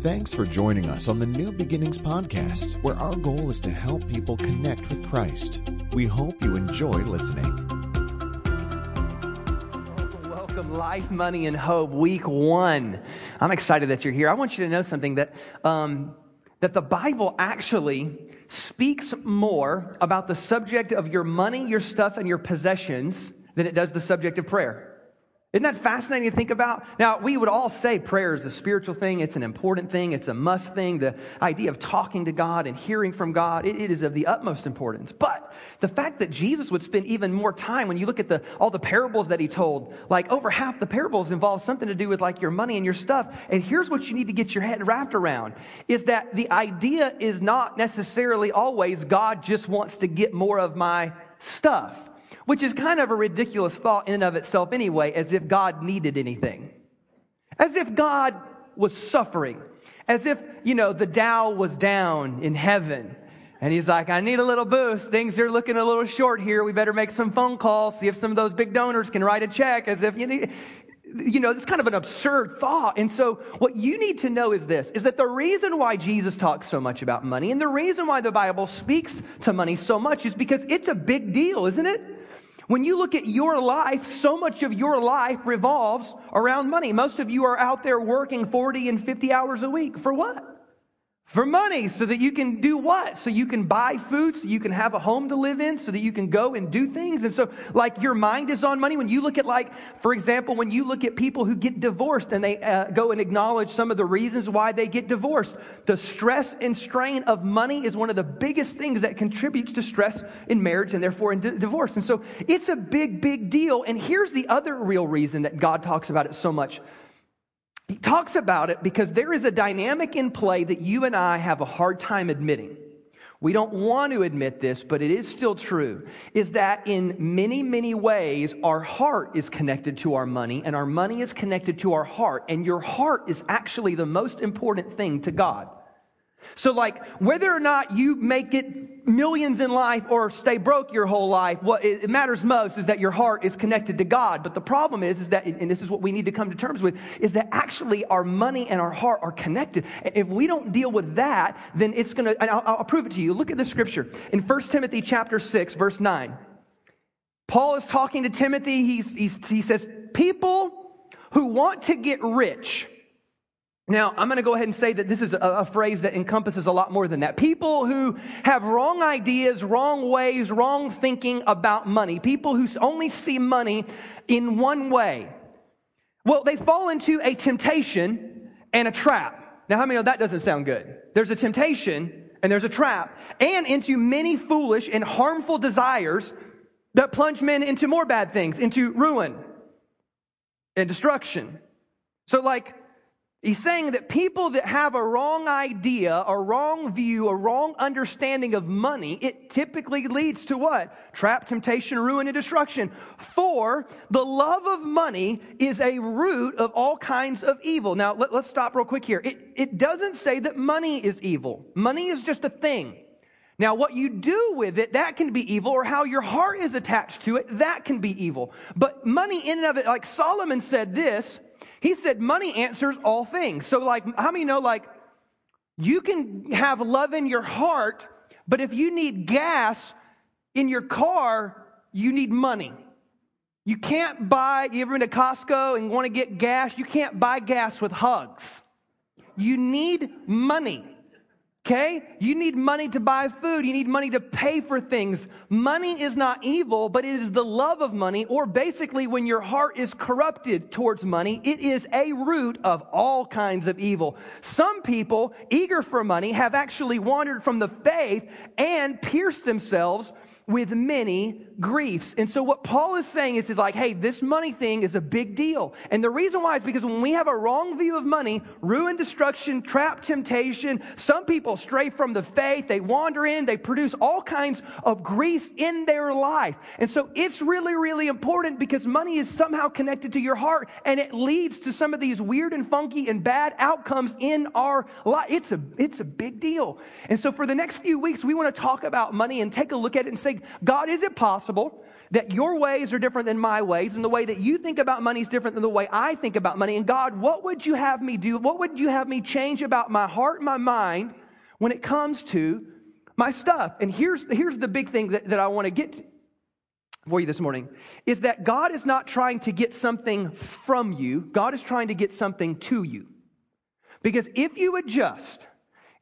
Thanks for joining us on the New Beginnings podcast, where our goal is to help people connect with Christ. We hope you enjoy listening. Welcome, Life, Money, and Hope, week one. I'm excited that you're here. I want you to know something that, um, that the Bible actually speaks more about the subject of your money, your stuff, and your possessions than it does the subject of prayer. Isn't that fascinating to think about? Now, we would all say prayer is a spiritual thing. It's an important thing. It's a must thing. The idea of talking to God and hearing from God, it, it is of the utmost importance. But the fact that Jesus would spend even more time when you look at the, all the parables that he told, like over half the parables involve something to do with like your money and your stuff. And here's what you need to get your head wrapped around is that the idea is not necessarily always God just wants to get more of my stuff which is kind of a ridiculous thought in and of itself anyway, as if God needed anything. As if God was suffering. As if, you know, the Dow was down in heaven. And he's like, I need a little boost. Things are looking a little short here. We better make some phone calls, see if some of those big donors can write a check as if, you you know, it's kind of an absurd thought. And so what you need to know is this, is that the reason why Jesus talks so much about money and the reason why the Bible speaks to money so much is because it's a big deal, isn't it? When you look at your life, so much of your life revolves around money. Most of you are out there working 40 and 50 hours a week. For what? For money, so that you can do what? So you can buy food, so you can have a home to live in, so that you can go and do things. And so, like, your mind is on money. When you look at, like, for example, when you look at people who get divorced and they uh, go and acknowledge some of the reasons why they get divorced, the stress and strain of money is one of the biggest things that contributes to stress in marriage and therefore in d- divorce. And so, it's a big, big deal. And here's the other real reason that God talks about it so much he talks about it because there is a dynamic in play that you and I have a hard time admitting. We don't want to admit this, but it is still true, is that in many, many ways, our heart is connected to our money, and our money is connected to our heart, and your heart is actually the most important thing to God. So, like, whether or not you make it millions in life or stay broke your whole life, what it matters most is that your heart is connected to God. But the problem is, is that, and this is what we need to come to terms with, is that actually our money and our heart are connected. If we don't deal with that, then it's going to, and I'll, I'll prove it to you. Look at the scripture in 1 Timothy chapter 6, verse 9. Paul is talking to Timothy. He's, he's, he says, people who want to get rich, now, I'm going to go ahead and say that this is a, a, phrase that encompasses a lot more than that. People who have wrong ideas, wrong ways, wrong thinking about money. People who only see money in one way. Well, they fall into a temptation and a trap. Now, how many know that doesn't sound good? There's a temptation and there's a trap, and into many foolish and harmful desires that plunge men into more bad things, into ruin and destruction. So, like, He's saying that people that have a wrong idea, a wrong view, a wrong understanding of money, it typically leads to what? Trap, temptation, ruin, and destruction. For the love of money is a root of all kinds of evil. Now, let, us stop real quick here. It, it doesn't say that money is evil. Money is just a thing. Now, what you do with it, that can be evil, or how your heart is attached to it, that can be evil. But money in and of it, like Solomon said this, he said money answers all things. So, like, how many know, like, you can have love in your heart, but if you need gas in your car, you need money. You can't buy, you ever been to Costco and want to get gas? You can't buy gas with hugs. You need money. Okay? You need money to buy food. You need money to pay for things. Money is not evil, but it is the love of money, or basically when your heart is corrupted towards money, it is a root of all kinds of evil. Some people, eager for money, have actually wandered from the faith and pierced themselves with many griefs. And so what Paul is saying is, is like, hey, this money thing is a big deal. And the reason why is because when we have a wrong view of money, ruin, destruction, trap, temptation, some people stray from the faith, they wander in, they produce all kinds of griefs in their life. And so it's really, really important because money is somehow connected to your heart and it leads to some of these weird and funky and bad outcomes in our life. It's a, it's a big deal. And so for the next few weeks, we want to talk about money and take a look at it and say, God, is it possible that your ways are different than my ways, and the way that you think about money is different than the way I think about money. And God, what would you have me do? What would you have me change about my heart and my mind when it comes to my stuff? And here's, here's the big thing that, that I want to get for you this morning is that God is not trying to get something from you, God is trying to get something to you. Because if you would just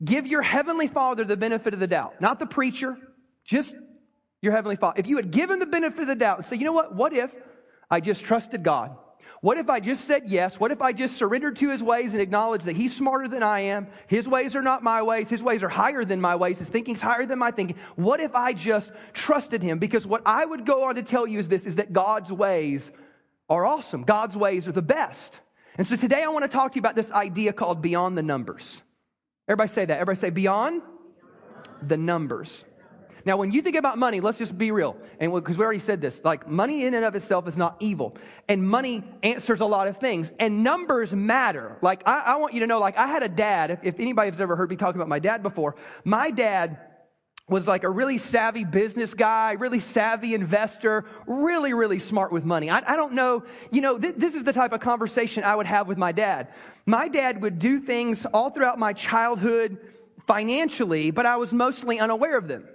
give your heavenly Father the benefit of the doubt, not the preacher, just your heavenly Father. If you had given the benefit of the doubt and say, you know what? What if I just trusted God? What if I just said yes? What if I just surrendered to his ways and acknowledged that he's smarter than I am? His ways are not my ways. His ways are higher than my ways. His thinking's higher than my thinking. What if I just trusted him? Because what I would go on to tell you is this is that God's ways are awesome. God's ways are the best. And so today I want to talk to you about this idea called beyond the numbers. Everybody say that. Everybody say beyond the numbers. Now, when you think about money, let's just be real. And because we already said this, like money in and of itself is not evil. And money answers a lot of things. And numbers matter. Like, I, I want you to know, like, I had a dad. If, if anybody has ever heard me talk about my dad before, my dad was like a really savvy business guy, really savvy investor, really, really smart with money. I, I don't know, you know, th- this is the type of conversation I would have with my dad. My dad would do things all throughout my childhood financially, but I was mostly unaware of them.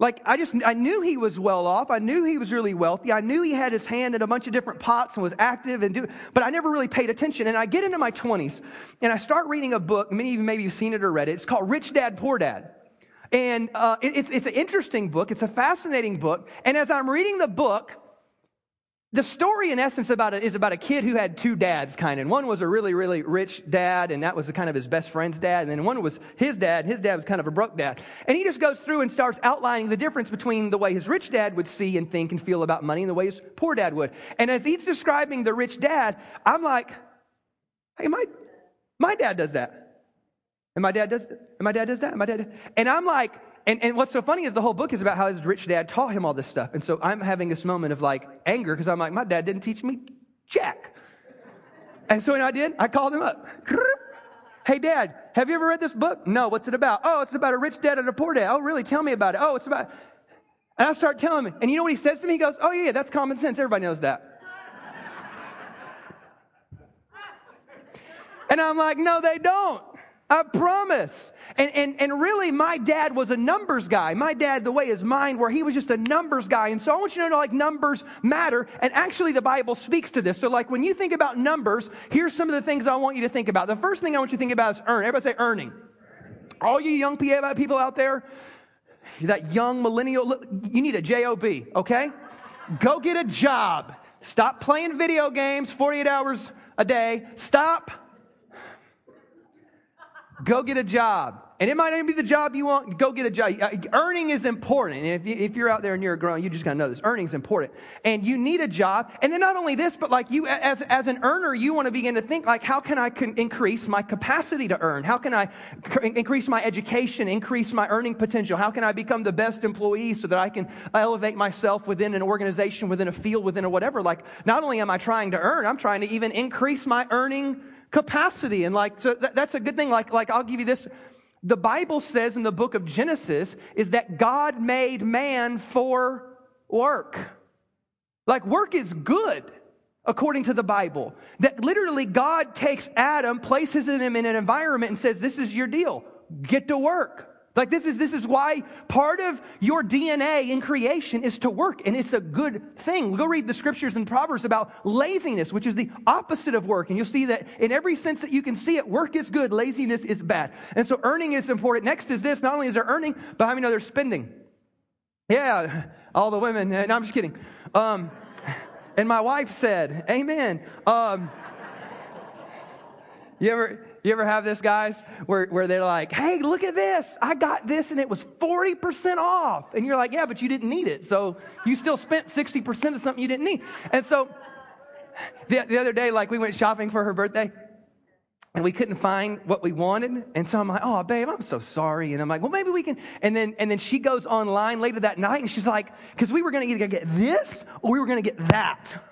Like, I just, I knew he was well off. I knew he was really wealthy. I knew he had his hand in a bunch of different pots and was active and do, but I never really paid attention. And I get into my 20s and I start reading a book. Many of you maybe you've seen it or read it. It's called Rich Dad, Poor Dad. And uh, it, it's, it's an interesting book. It's a fascinating book. And as I'm reading the book, the story, in essence, about it is about a kid who had two dads, kind of. And one was a really, really rich dad, and that was the kind of his best friend's dad. And then one was his dad, and his dad was kind of a broke dad. And he just goes through and starts outlining the difference between the way his rich dad would see and think and feel about money and the way his poor dad would. And as he's describing the rich dad, I'm like, hey, my, my dad does that. And my dad does, and my dad does that, and my dad, and I'm like, and, and what's so funny is the whole book is about how his rich dad taught him all this stuff. And so I'm having this moment of like anger because I'm like, my dad didn't teach me jack. And so when I did, I called him up. Hey, dad, have you ever read this book? No, what's it about? Oh, it's about a rich dad and a poor dad. Oh, really? Tell me about it. Oh, it's about. And I start telling him. And you know what he says to me? He goes, Oh, yeah, that's common sense. Everybody knows that. and I'm like, No, they don't. I promise. And, and, and really, my dad was a numbers guy. My dad, the way his mind, where he was just a numbers guy. And so I want you to know, like, numbers matter. And actually, the Bible speaks to this. So, like, when you think about numbers, here's some of the things I want you to think about. The first thing I want you to think about is earn. Everybody say earning. All you young people out there, that young millennial, you need a job, okay? Go get a job. Stop playing video games 48 hours a day. Stop Go get a job. And it might not be the job you want. Go get a job. Uh, earning is important. And if, you, are out there and you're a grown, you just got to know this. Earning is important. And you need a job. And then not only this, but like you, as, as an earner, you want to begin to think like, how can I increase my capacity to earn? How can I increase my education, increase my earning potential? How can I become the best employee so that I can elevate myself within an organization, within a field, within a whatever? Like, not only am I trying to earn, I'm trying to even increase my earning capacity. And like, so that, that's a good thing. Like, like, I'll give you this. The Bible says in the book of Genesis is that God made man for work. Like, work is good according to the Bible. That literally God takes Adam, places him in an environment, and says, This is your deal. Get to work. Like this is this is why part of your DNA in creation is to work, and it's a good thing. Go read the scriptures and Proverbs about laziness, which is the opposite of work, and you'll see that in every sense that you can see it, work is good, laziness is bad. And so earning is important. Next is this: not only is there earning, but how many know there's spending? Yeah, all the women. No, I'm just kidding. Um, and my wife said, "Amen." Um, you ever you ever have this, guys, where, where they're like, hey, look at this. I got this and it was 40% off. And you're like, yeah, but you didn't need it. So you still spent 60% of something you didn't need. And so the, the other day, like we went shopping for her birthday and we couldn't find what we wanted. And so I'm like, oh, babe, I'm so sorry. And I'm like, well, maybe we can. And then, and then she goes online later that night and she's like, because we were going to either get this or we were going to get that.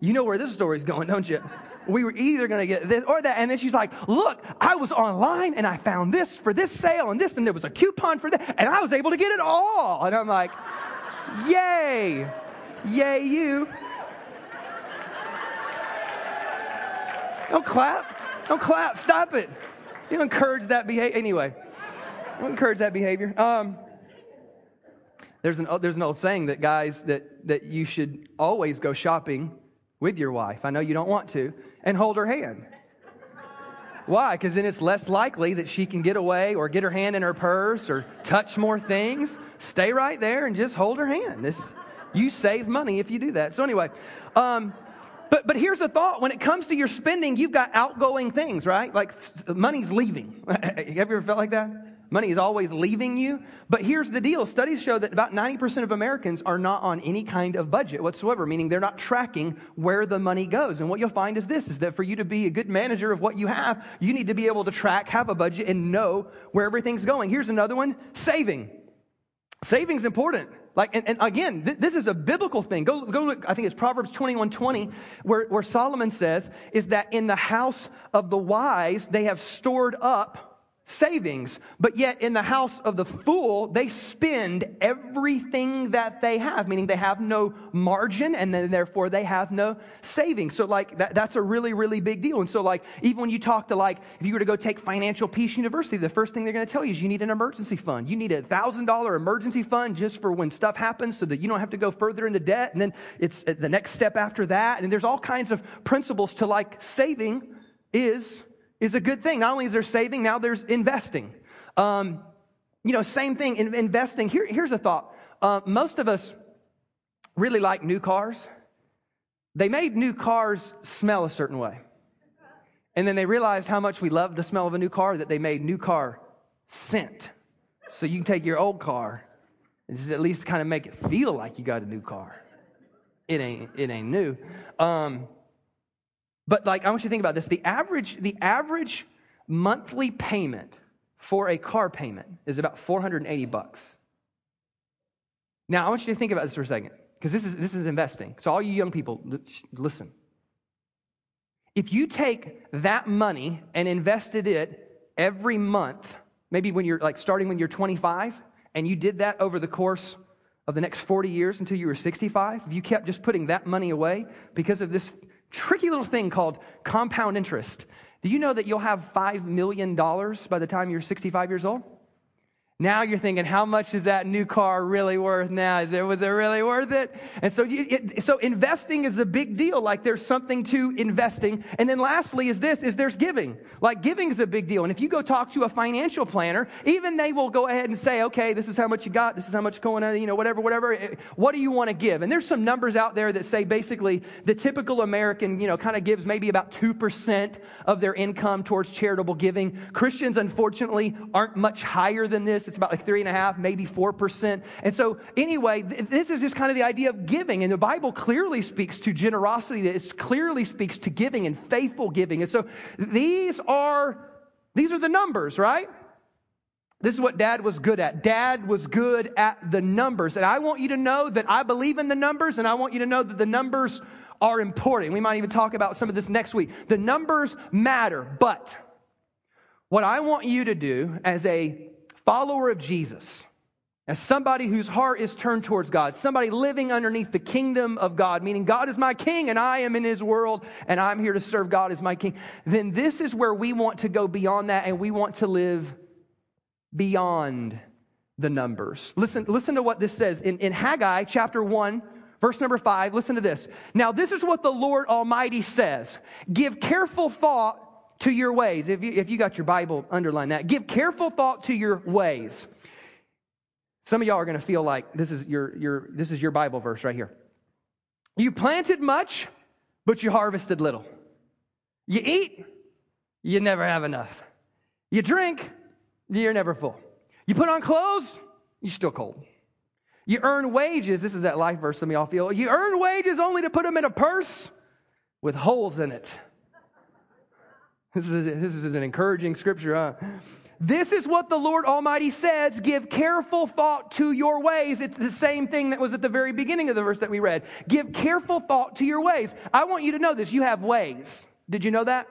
You know where this story's going, don't you? We were either going to get this or that. And then she's like, look, I was online and I found this for this sale and this, and there was a coupon for that, and I was able to get it all. And I'm like, yay. Yay, you. Don't clap. Don't clap. Stop it. You encourage that behavior. Anyway, don't encourage that behavior. Um, there's an, there's an old saying that guys that, that you should always go shopping with your wife. I know you don't want to, and hold her hand. Why? Because then it's less likely that she can get away or get her hand in her purse or touch more things. Stay right there and just hold her hand. This, you save money if you do that. So, anyway, um, but, but here's a thought when it comes to your spending, you've got outgoing things, right? Like money's leaving. Have you ever felt like that? Money is always leaving you. But here's the deal studies show that about 90% of Americans are not on any kind of budget whatsoever, meaning they're not tracking where the money goes. And what you'll find is this is that for you to be a good manager of what you have, you need to be able to track, have a budget, and know where everything's going. Here's another one saving. Saving's important. Like, and, and again, th- this is a biblical thing. Go, go look, I think it's Proverbs 21 20, where, where Solomon says, is that in the house of the wise, they have stored up savings, but yet in the house of the fool, they spend everything that they have, meaning they have no margin and then therefore they have no savings. So, like, that, that's a really, really big deal. And so, like, even when you talk to, like, if you were to go take Financial Peace University, the first thing they're going to tell you is you need an emergency fund. You need a $1,000 emergency fund just for when stuff happens so that you don't have to go further into debt. And then it's uh, the next step after that. And there's all kinds of principles to, like, saving is is a good thing. Not only is there saving, now there's investing. Um, you know, same thing in investing. Here, here's a thought. Uh, most of us really like new cars. They made new cars smell a certain way. And then they realized how much we love the smell of a new car that they made new car scent. So you can take your old car and just at least kind of make it feel like you got a new car. It ain't, it ain't new. Um, but like I want you to think about this. The average, the average monthly payment for a car payment is about 480 bucks. Now I want you to think about this for a second, because this is this is investing. So all you young people, listen. If you take that money and invested it every month, maybe when you're like starting when you're 25, and you did that over the course of the next 40 years until you were 65, if you kept just putting that money away because of this tricky little thing called compound interest. Do you know that you'll have $5 million by the time you're 65 years old? Now you're thinking, how much is that new car really worth now? Is was it really worth it? And so, you, it, so investing is a big deal. Like there's something to investing. And then lastly is this, is there's giving. Like giving is a big deal. And if you go talk to a financial planner, even they will go ahead and say, okay, this is how much you got. This is how much going on, you know, whatever, whatever. Eh, what do you want to give? And there's some numbers out there that say basically the typical American, you know, kind of gives maybe about 2% of their income towards charitable giving. Christians, unfortunately, aren't much higher than this. It's about like three and a half, maybe 4%. And so, anyway, th- this is just kind of the idea of giving. And the Bible clearly speaks to generosity, it clearly speaks to giving and faithful giving. And so, these are, these are the numbers, right? This is what dad was good at. Dad was good at the numbers. And I want you to know that I believe in the numbers, and I want you to know that the numbers are important. We might even talk about some of this next week. The numbers matter, but what I want you to do as a follower of Jesus, as somebody whose heart is turned towards God, somebody living underneath the kingdom of God, meaning God is my king and I am in his world and I'm here to serve God as my king, then this is where we want to go beyond that and we want to live beyond the numbers. Listen, listen to what this says in, in Haggai chapter 1. Verse number five, listen to this. Now, this is what the Lord Almighty says Give careful thought to your ways. If you, if you got your Bible, underline that. Give careful thought to your ways. Some of y'all are going to feel like this is your, your, this is your Bible verse right here. You planted much, but you harvested little. You eat, you never have enough. You drink, you're never full. You put on clothes, you're still cold. You earn wages. This is that life verse some of y'all feel. You earn wages only to put them in a purse with holes in it. This is, this is an encouraging scripture, huh? This is what the Lord Almighty says give careful thought to your ways. It's the same thing that was at the very beginning of the verse that we read. Give careful thought to your ways. I want you to know this. You have ways. Did you know that?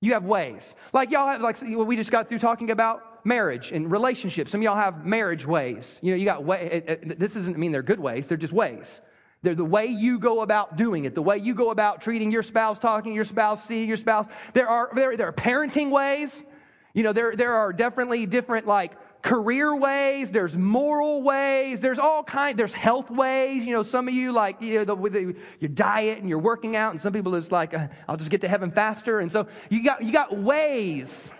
You have ways. Like y'all have, like we just got through talking about marriage and relationships. Some y'all have marriage ways. You know, you got way, it, it, this doesn't mean they're good ways, they're just ways. They're the way you go about doing it, the way you go about treating your spouse, talking to your spouse, seeing your spouse. There are, there, there are parenting ways. You know, there, there are definitely different, like, career ways, there's moral ways, there's all kind, there's health ways. You know, some of you like, you know, the, with the, your diet and you're working out, and some people is like, uh, I'll just get to heaven faster. And so you got, you got ways.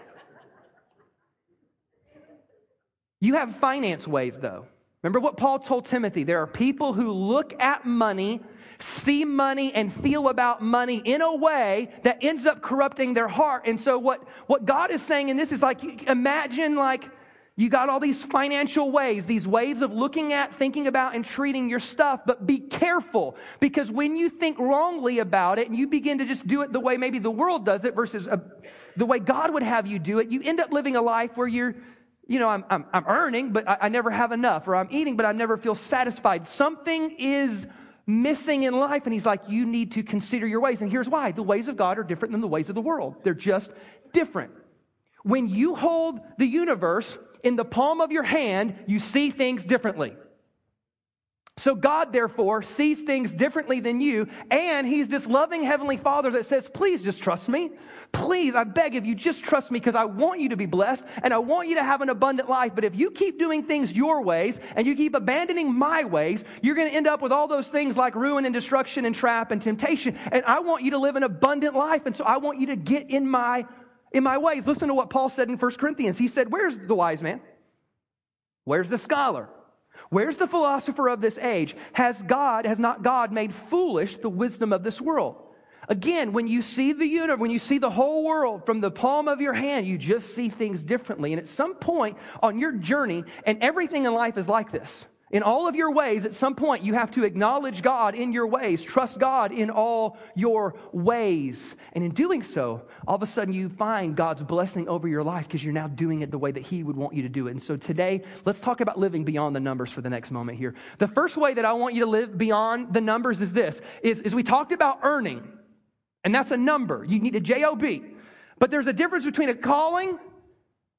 You have finance ways, though. Remember what Paul told Timothy? There are people who look at money, see money, and feel about money in a way that ends up corrupting their heart. And so, what, what God is saying in this is like, imagine like you got all these financial ways, these ways of looking at, thinking about, and treating your stuff, but be careful because when you think wrongly about it and you begin to just do it the way maybe the world does it versus a, uh, the way God would have you do it, you end up living a life where you're, you know, I'm, I'm, I'm earning, but I, I never have enough, or I'm eating, but I never feel satisfied. Something is missing in life. And he's like, you need to consider your ways. And here's why the ways of God are different than the ways of the world, they're just different. When you hold the universe in the palm of your hand, you see things differently. So God, therefore, sees things differently than you, and He's this loving Heavenly Father that says, Please just trust me. Please, I beg of you, just trust me because I want you to be blessed and I want you to have an abundant life. But if you keep doing things your ways and you keep abandoning my ways, you're going to end up with all those things like ruin and destruction and trap and temptation. And I want you to live an abundant life. And so I want you to get in my in my ways. Listen to what Paul said in 1 Corinthians. He said, Where's the wise man? Where's the scholar? Where's the philosopher of this age? Has God, has not God made foolish the wisdom of this world? Again, when you see the universe, when you see the whole world from the palm of your hand, you just see things differently. And at some point on your journey, and everything in life is like this. In all of your ways, at some point, you have to acknowledge God in your ways, trust God in all your ways. And in doing so, all of a sudden you find God's blessing over your life because you're now doing it the way that He would want you to do it. And so today, let's talk about living beyond the numbers for the next moment here. The first way that I want you to live beyond the numbers is this, is, is we talked about earning, and that's a number. You need a job. But there's a difference between a calling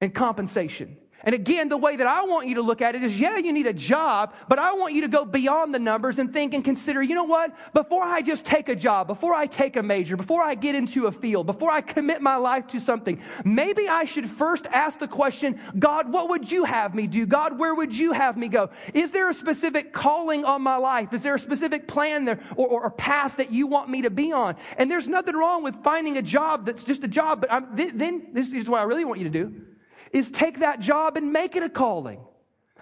and compensation. And again, the way that I want you to look at it is yeah, you need a job, but I want you to go beyond the numbers and think and consider, you know what? Before I just take a job, before I take a major, before I get into a field, before I commit my life to something, maybe I should first ask the question God, what would you have me do? God, where would you have me go? Is there a specific calling on my life? Is there a specific plan there or, or a path that you want me to be on? And there's nothing wrong with finding a job that's just a job, but I'm, then this is what I really want you to do is take that job and make it a calling.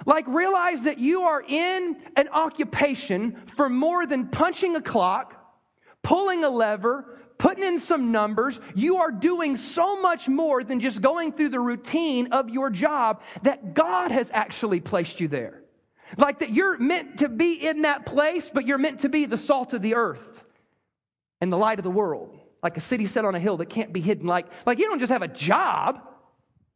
Like, realize that you are in an occupation for more than punching a clock, pulling a lever, putting in some numbers. You are doing so much more than just going through the routine of your job that God has actually placed you there. Like that you're meant to be in that place, but you're meant to be the salt of the earth and the light of the world. Like a city set on a hill that can't be hidden. Like, like you don't just have a job.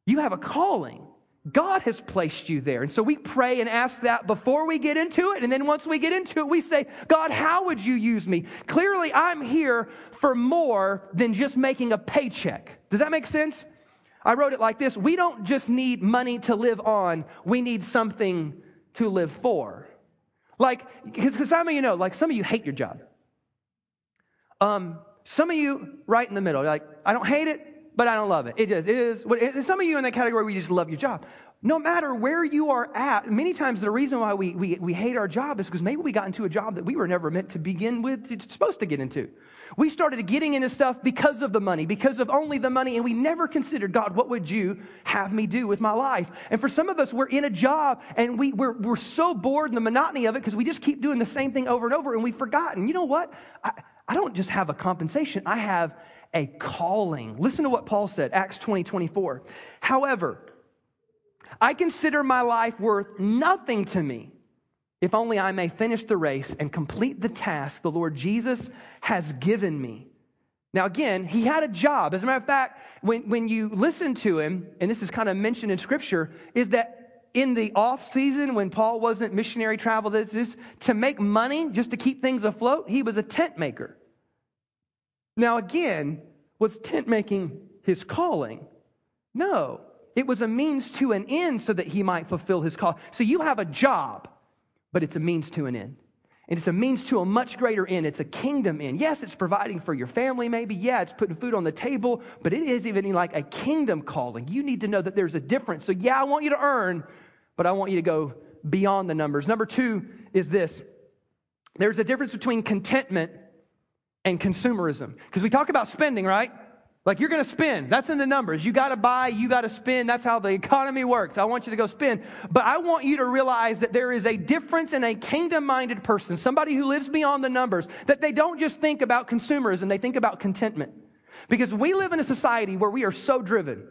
You have a calling. God has placed you there. And so we pray and ask that before we get into it. And then once we get into it, we say, God, how would you use me? Clearly, I'm here for more than just making a paycheck. Does that make sense? I wrote it like this We don't just need money to live on, we need something to live for. Like, because some of you know, like some of you hate your job. Um, some of you right in the middle, like, I don't hate it, but I don't love it. It is. It is. Some of you in that category you just love your job. No matter where you are at, many times the reason why we, we, we hate our job is because maybe we got into a job that we were never meant to begin with, it's supposed to get into. We started getting into stuff because of the money, because of only the money, and we never considered, God, what would you have me do with my life? And for some of us, we're in a job and we, we're, we're so bored in the monotony of it because we just keep doing the same thing over and over and we've forgotten. You know what? I, I don't just have a compensation, I have a calling. Listen to what Paul said, Acts 20 24. However, I consider my life worth nothing to me if only I may finish the race and complete the task the Lord Jesus has given me. Now, again, he had a job. As a matter of fact, when, when you listen to him, and this is kind of mentioned in Scripture, is that in the off season when Paul wasn't missionary travel, this, this, to make money, just to keep things afloat, he was a tent maker. Now, again, was tent making his calling? No, it was a means to an end so that he might fulfill his call. So you have a job, but it's a means to an end. And it's a means to a much greater end. It's a kingdom end. Yes, it's providing for your family, maybe. Yeah, it's putting food on the table, but it is even like a kingdom calling. You need to know that there's a difference. So, yeah, I want you to earn, but I want you to go beyond the numbers. Number two is this there's a difference between contentment and consumerism. Because we talk about spending, right? Like you're going to spend. That's in the numbers. You got to buy, you got to spend. That's how the economy works. I want you to go spend. But I want you to realize that there is a difference in a kingdom minded person, somebody who lives beyond the numbers, that they don't just think about consumerism, they think about contentment. Because we live in a society where we are so driven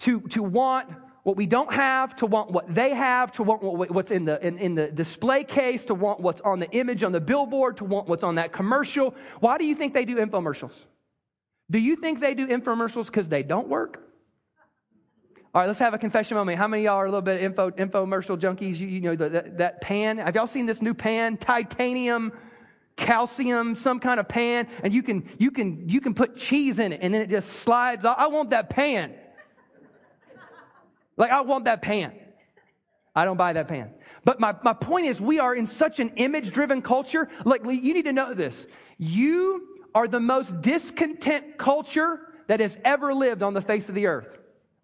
to, to want what we don't have, to want what they have, to want what's in the, in, in the display case, to want what's on the image on the billboard, to want what's on that commercial. Why do you think they do infomercials? Do you think they do infomercials because they don't work? All right, let's have a confession moment. How many y'all are a little bit info infomercial junkies? You, you know that, that pan. Have y'all seen this new pan? Titanium, calcium, some kind of pan, and you can you can you can put cheese in it, and then it just slides. I want that pan. Like I want that pan. I don't buy that pan. But my, my point is, we are in such an image driven culture. Like, you need to know this. You are the most discontent culture that has ever lived on the face of the earth.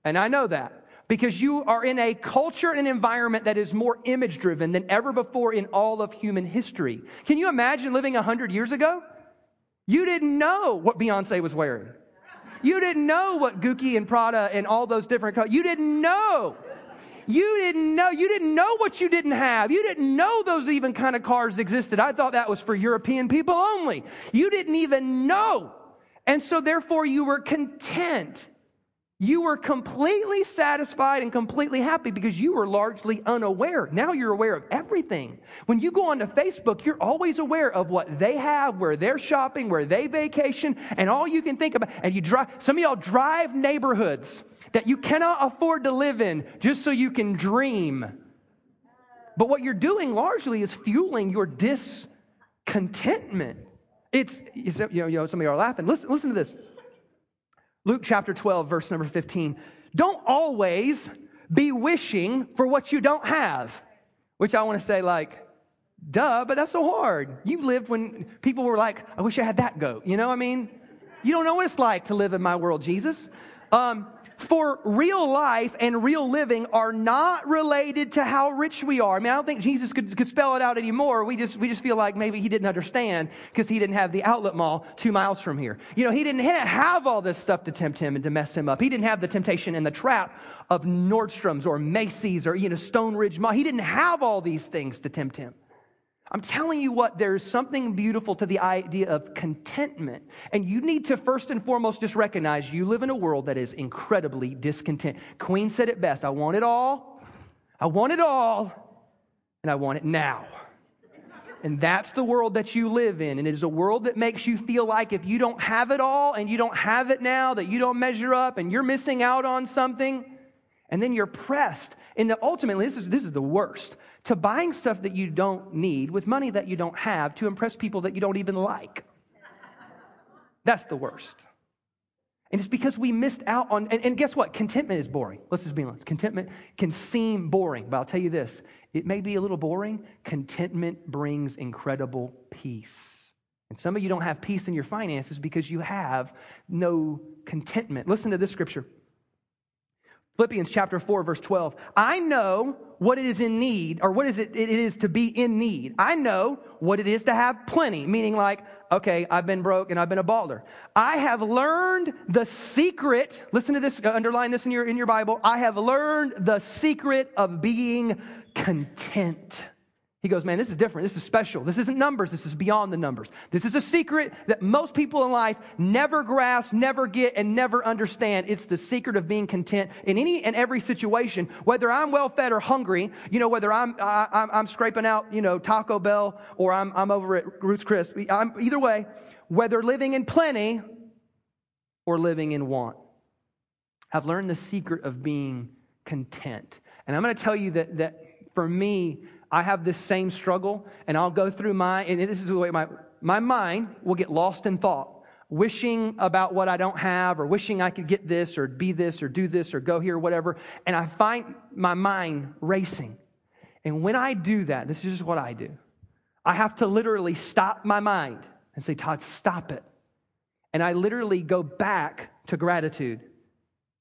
And I know that because you are in a culture and environment that is more image driven than ever before in all of human history. Can you imagine living 100 years ago? You didn't know what Beyonce was wearing. You didn't know what Gucci and Prada and all those different colors. You didn't know. You didn't know. You didn't know what you didn't have. You didn't know those even kind of cars existed. I thought that was for European people only. You didn't even know. And so therefore you were content. You were completely satisfied and completely happy because you were largely unaware. Now you're aware of everything. When you go onto Facebook, you're always aware of what they have, where they're shopping, where they vacation, and all you can think about. And you drive, some of y'all drive neighborhoods that you cannot afford to live in just so you can dream. But what you're doing largely is fueling your discontentment. It's, you know, you know some of you are laughing. Listen, listen to this. Luke chapter 12, verse number 15. Don't always be wishing for what you don't have, which I want to say, like, duh, but that's so hard. You lived when people were like, I wish I had that goat. You know, what I mean, you don't know what it's like to live in my world, Jesus. Um, for real life and real living are not related to how rich we are. I mean, I don't think Jesus could, could spell it out anymore. We just, we just feel like maybe he didn't understand because he didn't have the outlet mall two miles from here. You know, he didn't, have all this stuff to tempt him and to mess him up. He didn't have the temptation and the trap of Nordstrom's or Macy's or, you know, Stone Ridge Mall. He didn't have all these things to tempt him. I'm telling you what, there's something beautiful to the idea of contentment. And you need to first and foremost just recognize you live in a world that is incredibly discontent. Queen said it best I want it all, I want it all, and I want it now. And that's the world that you live in. And it is a world that makes you feel like if you don't have it all and you don't have it now, that you don't measure up and you're missing out on something. And then you're pressed. And ultimately, this is, this is the worst to buying stuff that you don't need with money that you don't have to impress people that you don't even like. That's the worst. And it's because we missed out on, and, and, guess what? Contentment is boring. Let's just be honest. Contentment can seem boring, but I'll tell you this it may be a little boring. Contentment brings incredible peace. And some of you don't have peace in your finances because you have no contentment. Listen to this scripture Philippians chapter 4, verse 12. I know what it is in need, or what is it, it is to be in need. I know what it is to have plenty, meaning like, okay, I've been broke and I've been a baller. I have learned the secret, listen to this, uh, underline this in your, in your Bible. I have learned the secret of being content. He goes, Man, this is different. This is special. This isn't numbers. This is beyond the numbers. This is a secret that most people in life never grasp, never get, and never understand. It's the secret of being content in any and every situation, whether I'm well fed or hungry, you know, whether I'm, I, am i I'm scraping out, you know, Taco Bell or I'm, I'm over at Ruth's Chris. I'm, either way, whether living in plenty or living in want. I've learned the secret of being content. And I'm going to tell you that, that for me, I have this same struggle, and I'll go through my, and this is the way my, my mind will get lost in thought, wishing about what I don't have, or wishing I could get this, or be this, or do this, or go here, whatever. And I find my mind racing. And when I do that, this is just what I do I have to literally stop my mind and say, Todd, stop it. And I literally go back to gratitude.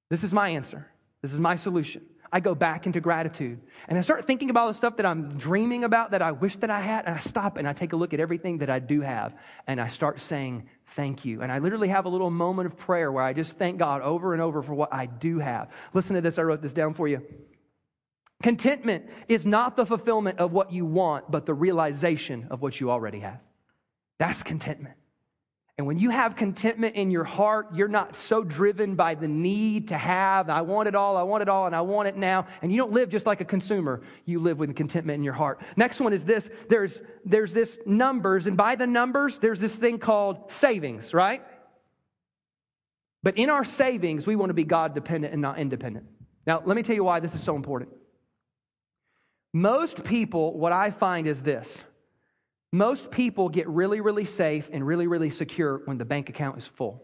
This is my answer. This is my solution. I go back into gratitude. And I start thinking about all the stuff that I'm dreaming about that I wish that I had. And I stop and I take a look at everything that I do have. And I start saying, Thank you. And I literally have a little moment of prayer where I just thank God over and over for what I do have. Listen to this. I wrote this down for you. Contentment is not the fulfillment of what you want, but the realization of what you already have. That's contentment. And when you have contentment in your heart, you're not so driven by the need to have, I want it all, I want it all, and I want it now. And you don't live just like a consumer. You live with contentment in your heart. Next one is this there's, there's this numbers, and by the numbers, there's this thing called savings, right? But in our savings, we want to be God dependent and not independent. Now, let me tell you why this is so important. Most people, what I find is this most people get really, really safe and really, really secure when the bank account is full.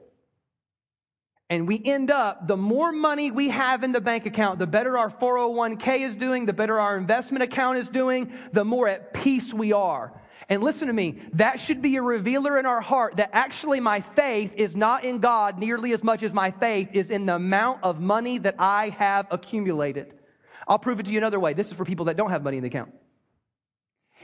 And we end up, the more money we have in the bank account, the better our 401k is doing, the better our investment account is doing, the more at peace we are. And listen to me, that should be a revealer in our heart that actually my faith is not in God nearly as much as my faith is in the amount of money that I have accumulated. I'll prove it to you another way. This is for people that don't have money in the account.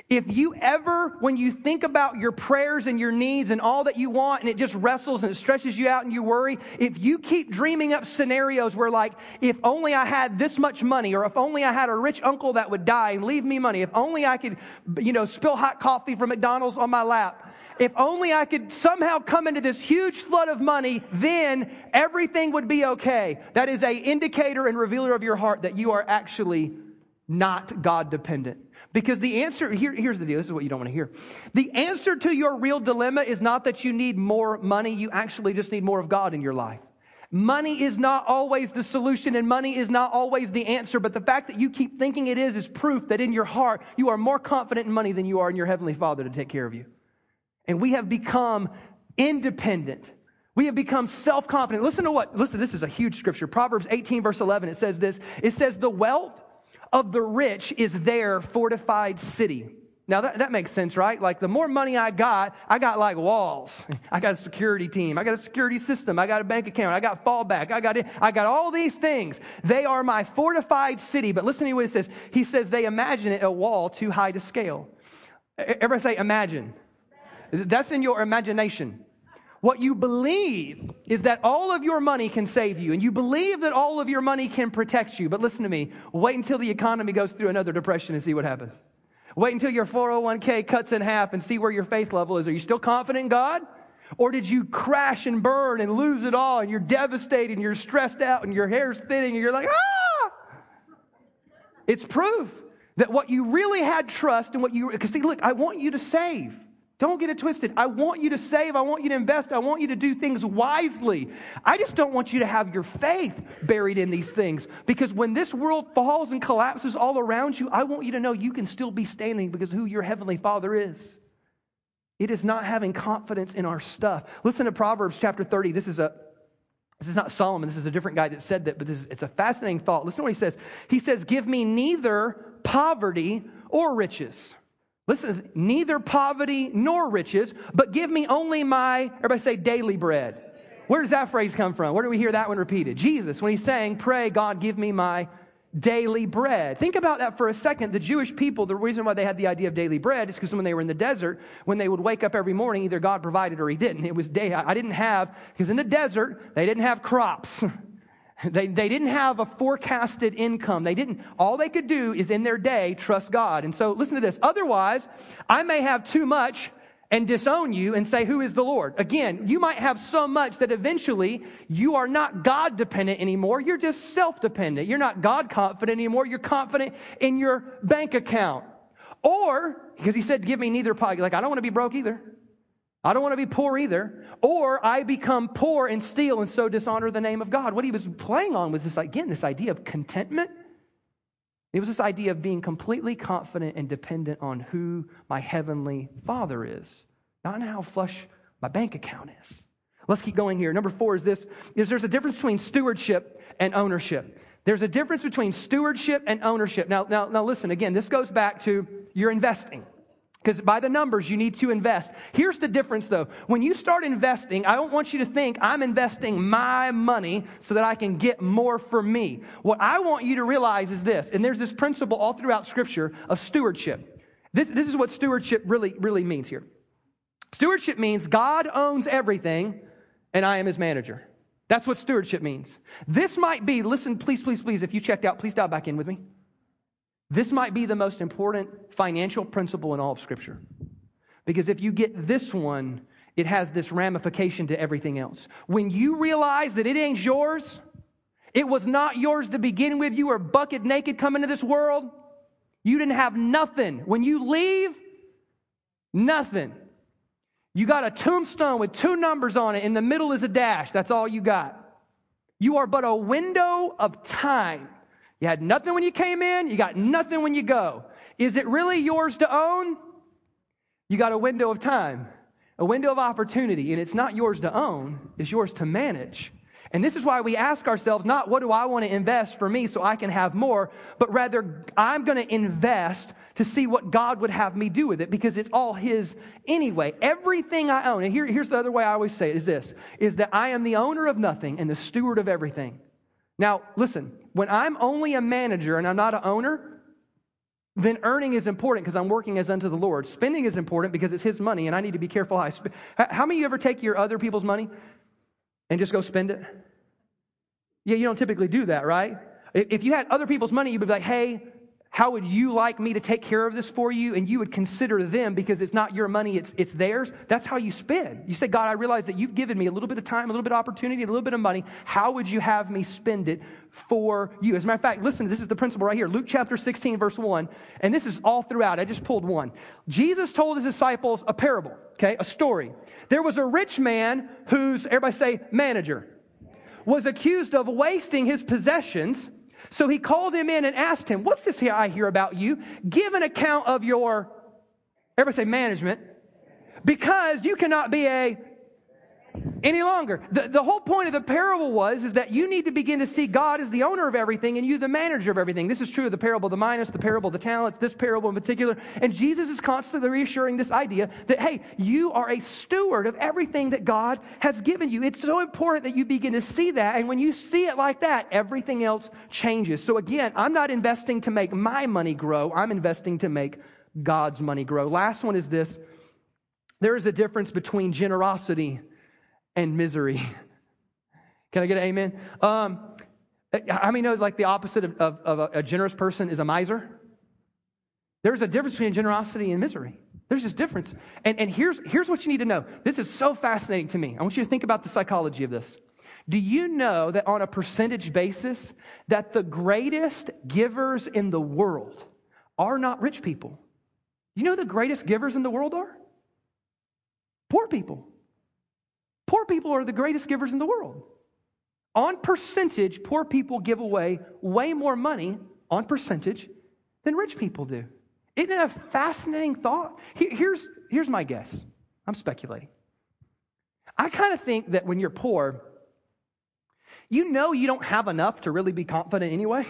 If you ever, when you think about your prayers and your needs and all that you want, and it just wrestles and it stresses you out and you worry, if you keep dreaming up scenarios where, like, if only I had this much money, or if only I had a rich uncle that would die and leave me money, if only I could, you know, spill hot coffee from McDonald's on my lap, if only I could somehow come into this huge flood of money, then everything would be okay. That is a indicator and revealer of your heart that you are actually not God dependent. Because the answer, here, here's the deal this is what you don't want to hear. The answer to your real dilemma is not that you need more money, you actually just need more of God in your life. Money is not always the solution and money is not always the answer, but the fact that you keep thinking it is is proof that in your heart you are more confident in money than you are in your Heavenly Father to take care of you. And we have become independent. We have become self confident. Listen to what, listen, this is a huge scripture. Proverbs 18, verse 11, it says this It says, The wealth of the rich is their fortified city. Now that, that makes sense, right? Like the more money I got, I got like walls. I got a security team. I got a security system. I got a bank account. I got fallback. I got it. I got all these things. They are my fortified city. But listen to what it says. He says they imagine it a wall too high to scale. Everybody say imagine. That's in your imagination. What you believe is that all of your money can save you, and you believe that all of your money can protect you. But listen to me wait until the economy goes through another depression and see what happens. Wait until your 401k cuts in half and see where your faith level is. Are you still confident in God? Or did you crash and burn and lose it all and you're devastated and you're stressed out and your hair's thinning and you're like, ah! It's proof that what you really had trust and what you, because see, look, I want you to save. Don't get it twisted. I want you to save. I want you to invest. I want you to do things wisely. I just don't want you to have your faith buried in these things because when this world falls and collapses all around you, I want you to know you can still be standing because who your heavenly Father is. It is not having confidence in our stuff. Listen to Proverbs chapter 30. This is a this is not Solomon. This is a different guy that said that, but this is, it's a fascinating thought. Listen to what he says. He says, Give me neither poverty or riches. Listen, neither poverty nor riches, but give me only my, everybody say, daily bread. Where does that phrase come from? Where do we hear that one repeated? Jesus, when he's saying, Pray, God, give me my daily bread. Think about that for a second. The Jewish people, the reason why they had the idea of daily bread is because when they were in the desert, when they would wake up every morning, either God provided or he didn't. It was day. I didn't have, because in the desert, they didn't have crops. They, they didn't have a forecasted income. They didn't, all they could do is in their day trust God. And so listen to this. Otherwise, I may have too much and disown you and say, Who is the Lord? Again, you might have so much that eventually you are not God dependent anymore. You're just self dependent. You're not God confident anymore. You're confident in your bank account. Or, because he said, Give me neither pocket. Like, I don't want to be broke either. I don't want to be poor either. Or I become poor and steal and so dishonor the name of God. What he was playing on was this, again, this idea of contentment. It was this idea of being completely confident and dependent on who my heavenly Father is, not on how flush my bank account is. Let's keep going here. Number four is this is there's a difference between stewardship and ownership. There's a difference between stewardship and ownership. Now, now, now listen, again, this goes back to your investing. Because by the numbers, you need to invest. Here's the difference though. When you start investing, I don't want you to think I'm investing my money so that I can get more for me. What I want you to realize is this, and there's this principle all throughout Scripture of stewardship. This, this is what stewardship really, really means here. Stewardship means God owns everything and I am his manager. That's what stewardship means. This might be, listen, please, please, please, if you checked out, please dial back in with me. This might be the most important financial principle in all of Scripture. Because if you get this one, it has this ramification to everything else. When you realize that it ain't yours, it was not yours to begin with, you were bucket naked coming to this world, you didn't have nothing. When you leave, nothing. You got a tombstone with two numbers on it. In the middle is a dash. That's all you got. You are but a window of time you had nothing when you came in, you got nothing when you go. Is it really yours to own? You got a window of time, a window of opportunity, and it's not yours to own, it's yours to manage. And this is why we ask ourselves not what do I want to invest for me so I can have more, but rather I'm going to invest to see what God would have me do with it because it's all His anyway. Everything I own, and here, here's the other way I always say it is this, is that I am the owner of nothing and the steward of everything. Now, listen, when I'm only a manager and I'm not an owner, then earning is important because I'm working as unto the Lord. Spending is important because it's His money and I need to be careful how I spend. How many of you ever take your other people's money and just go spend it? Yeah, you don't typically do that, right? If you had other people's money, you'd be like, hey, how would you like me to take care of this for you? And you would consider them because it's not your money, it's, it's theirs. That's how you spend. You say, God, I realize that you've given me a little bit of time, a little bit of opportunity, a little bit of money. How would you have me spend it for you? As a matter of fact, listen, this is the principle right here. Luke chapter 16, verse 1. And this is all throughout. I just pulled one. Jesus told his disciples a parable, okay, a story. There was a rich man whose, everybody say, manager, was accused of wasting his possessions so he called him in and asked him, What's this here I hear about you? Give an account of your, everybody say management, because you cannot be a any longer. The, the whole point of the parable was is that you need to begin to see God as the owner of everything and you the manager of everything. This is true of the parable of the minas, the parable of the talents, this parable in particular. And Jesus is constantly reassuring this idea that, hey, you are a steward of everything that God has given you. It's so important that you begin to see that. And when you see it like that, everything else changes. So again, I'm not investing to make my money grow. I'm investing to make God's money grow. Last one is this. There is a difference between generosity and misery. Can I get an amen? Um, how many know like the opposite of, of, of a, a generous person is a miser? There's a difference between generosity and misery. There's this difference. And, and here's, here's what you need to know. This is so fascinating to me. I want you to think about the psychology of this. Do you know that on a percentage basis that the greatest givers in the world are not rich people? You know the greatest givers in the world are? Poor people. Poor people are the greatest givers in the world. On percentage, poor people give away way more money on percentage than rich people do. Isn't it a fascinating thought? Here's, here's my guess. I'm speculating. I kind of think that when you're poor, you know you don't have enough to really be confident anyway.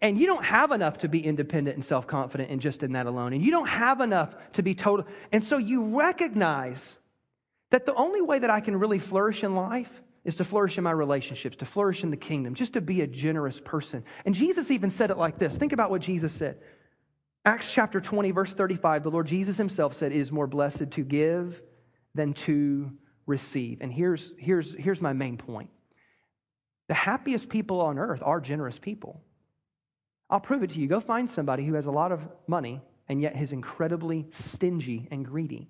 And you don't have enough to be independent and self confident and just in that alone. And you don't have enough to be total. And so you recognize that the only way that I can really flourish in life is to flourish in my relationships, to flourish in the kingdom, just to be a generous person. And Jesus even said it like this. Think about what Jesus said. Acts chapter 20, verse 35, the Lord Jesus himself said, It is more blessed to give than to receive. And here's, here's, here's my main point the happiest people on earth are generous people. I'll prove it to you. Go find somebody who has a lot of money and yet is incredibly stingy and greedy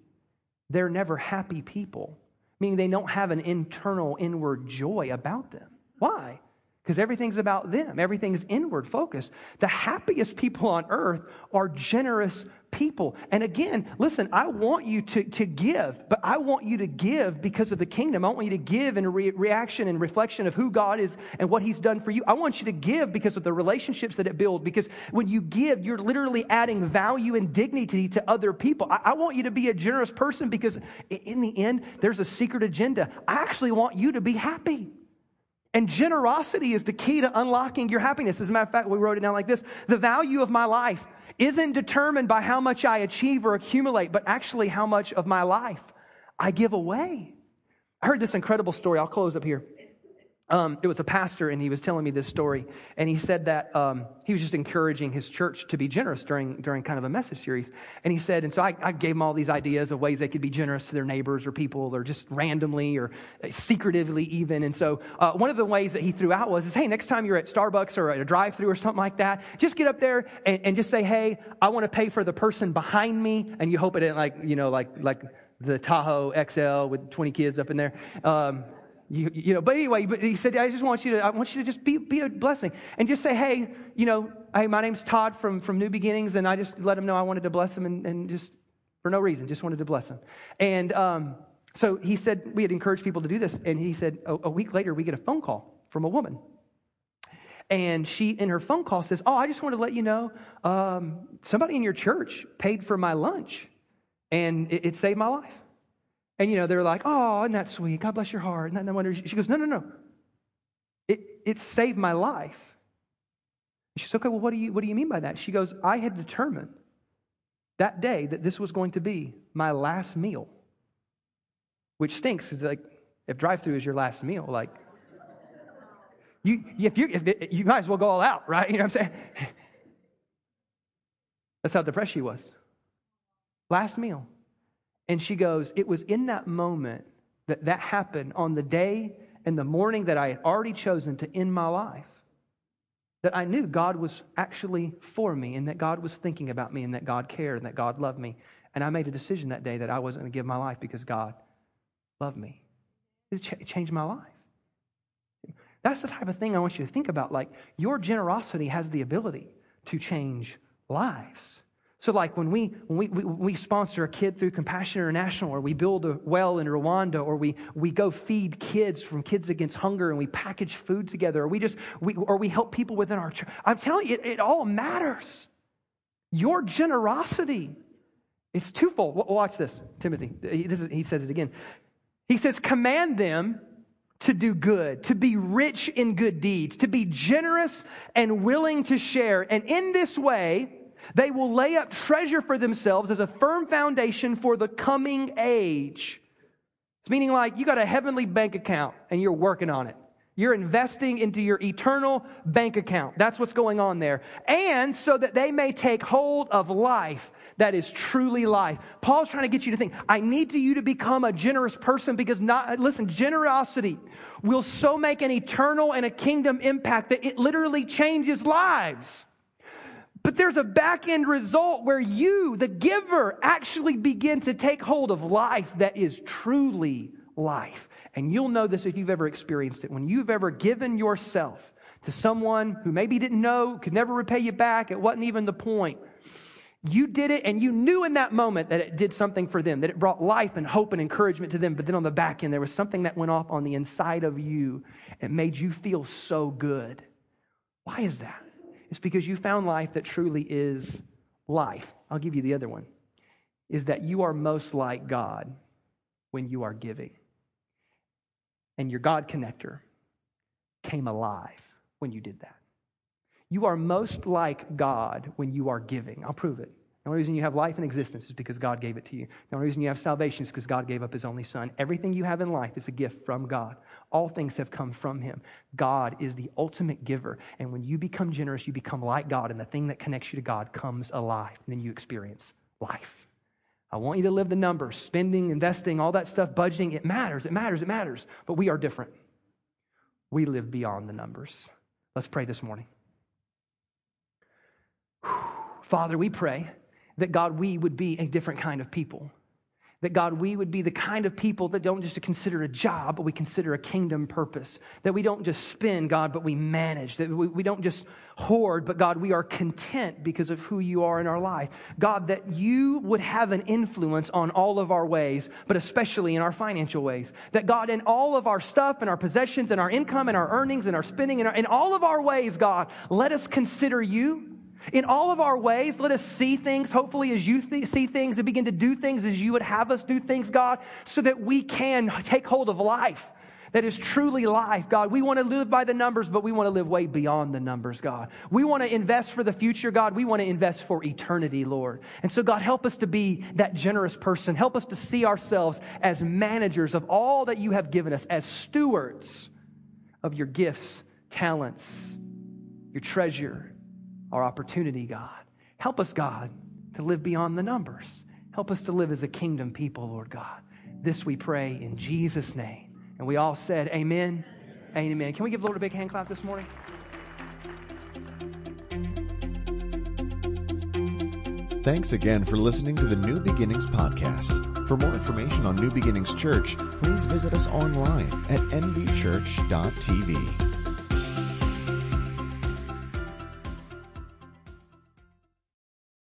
they're never happy people, meaning they don't have an internal, inward joy about them. Why? Because everything's about them, everything's inward focused. The happiest people on earth are generous people. And again, listen, I want you to, to give, but I want you to give because of the kingdom. I want you to give in re- reaction and reflection of who God is and what He's done for you. I want you to give because of the relationships that it builds. Because when you give, you're literally adding value and dignity to other people. I, I want you to be a generous person because in the end, there's a secret agenda. I actually want you to be happy. And generosity is the key to unlocking your happiness. As a matter of fact, we wrote it down like this The value of my life isn't determined by how much I achieve or accumulate, but actually how much of my life I give away. I heard this incredible story. I'll close up here. Um, it was a pastor, and he was telling me this story. And he said that um, he was just encouraging his church to be generous during, during kind of a message series. And he said, and so I, I gave him all these ideas of ways they could be generous to their neighbors or people, or just randomly or secretively, even. And so uh, one of the ways that he threw out was, is, hey, next time you're at Starbucks or at a drive through or something like that, just get up there and, and just say, hey, I want to pay for the person behind me. And you hope it ain't like, you know, like, like the Tahoe XL with 20 kids up in there. Um, you, you know, but anyway, but he said, I just want you to, I want you to just be, be a blessing and just say, hey, you know, hey, my name's Todd from, from New Beginnings. And I just let him know I wanted to bless him and, and just for no reason, just wanted to bless him. And um, so he said, we had encouraged people to do this. And he said, a, a week later, we get a phone call from a woman. And she, in her phone call, says, Oh, I just wanted to let you know um, somebody in your church paid for my lunch and it, it saved my life. And, you know, they're like, oh, isn't that sweet? God bless your heart. And then wonder, she goes, no, no, no. It, it saved my life. She says, okay, well, what do, you, what do you mean by that? She goes, I had determined that day that this was going to be my last meal, which stinks. Is like, if drive through is your last meal, like, you, if you, if you might as well go all out, right? You know what I'm saying? That's how depressed she was. Last meal. And she goes, It was in that moment that that happened on the day and the morning that I had already chosen to end my life that I knew God was actually for me and that God was thinking about me and that God cared and that God loved me. And I made a decision that day that I wasn't going to give my life because God loved me. It changed my life. That's the type of thing I want you to think about. Like, your generosity has the ability to change lives. So, like when we, when we, we, we, sponsor a kid through Compassion International, or we build a well in Rwanda, or we, we go feed kids from Kids Against Hunger and we package food together, or we just, we, or we help people within our church. I'm telling you, it, it all matters. Your generosity, it's twofold. Watch this, Timothy. This is, he says it again. He says, command them to do good, to be rich in good deeds, to be generous and willing to share. And in this way, they will lay up treasure for themselves as a firm foundation for the coming age. It's meaning like you got a heavenly bank account and you're working on it. You're investing into your eternal bank account. That's what's going on there. And so that they may take hold of life that is truly life. Paul's trying to get you to think, I need you to become a generous person because not, listen, generosity will so make an eternal and a kingdom impact that it literally changes lives. But there's a back end result where you, the giver, actually begin to take hold of life that is truly life. And you'll know this if you've ever experienced it. When you've ever given yourself to someone who maybe didn't know, could never repay you back, it wasn't even the point. You did it and you knew in that moment that it did something for them, that it brought life and hope and encouragement to them. But then on the back end, there was something that went off on the inside of you. It made you feel so good. Why is that? It's because you found life that truly is life. I'll give you the other one is that you are most like God when you are giving. And your God connector came alive when you did that. You are most like God when you are giving. I'll prove it. The only reason you have life and existence is because God gave it to you. The only reason you have salvation is because God gave up his only son. Everything you have in life is a gift from God. All things have come from him. God is the ultimate giver. And when you become generous, you become like God, and the thing that connects you to God comes alive. And then you experience life. I want you to live the numbers, spending, investing, all that stuff, budgeting. It matters, it matters, it matters. But we are different. We live beyond the numbers. Let's pray this morning. Father, we pray that God, we would be a different kind of people. That God, we would be the kind of people that don't just consider a job, but we consider a kingdom purpose. That we don't just spend, God, but we manage. That we, we don't just hoard, but God, we are content because of who you are in our life. God, that you would have an influence on all of our ways, but especially in our financial ways. That God, in all of our stuff and our possessions and our income and our earnings and our spending and in all of our ways, God, let us consider you in all of our ways, let us see things, hopefully, as you th- see things and begin to do things as you would have us do things, God, so that we can take hold of life that is truly life, God. We want to live by the numbers, but we want to live way beyond the numbers, God. We want to invest for the future, God. We want to invest for eternity, Lord. And so, God, help us to be that generous person. Help us to see ourselves as managers of all that you have given us, as stewards of your gifts, talents, your treasure, our opportunity, God. Help us, God, to live beyond the numbers. Help us to live as a kingdom people, Lord God. This we pray in Jesus' name. And we all said, Amen. Amen. Can we give the Lord a big hand clap this morning? Thanks again for listening to the New Beginnings podcast. For more information on New Beginnings Church, please visit us online at nbchurch.tv.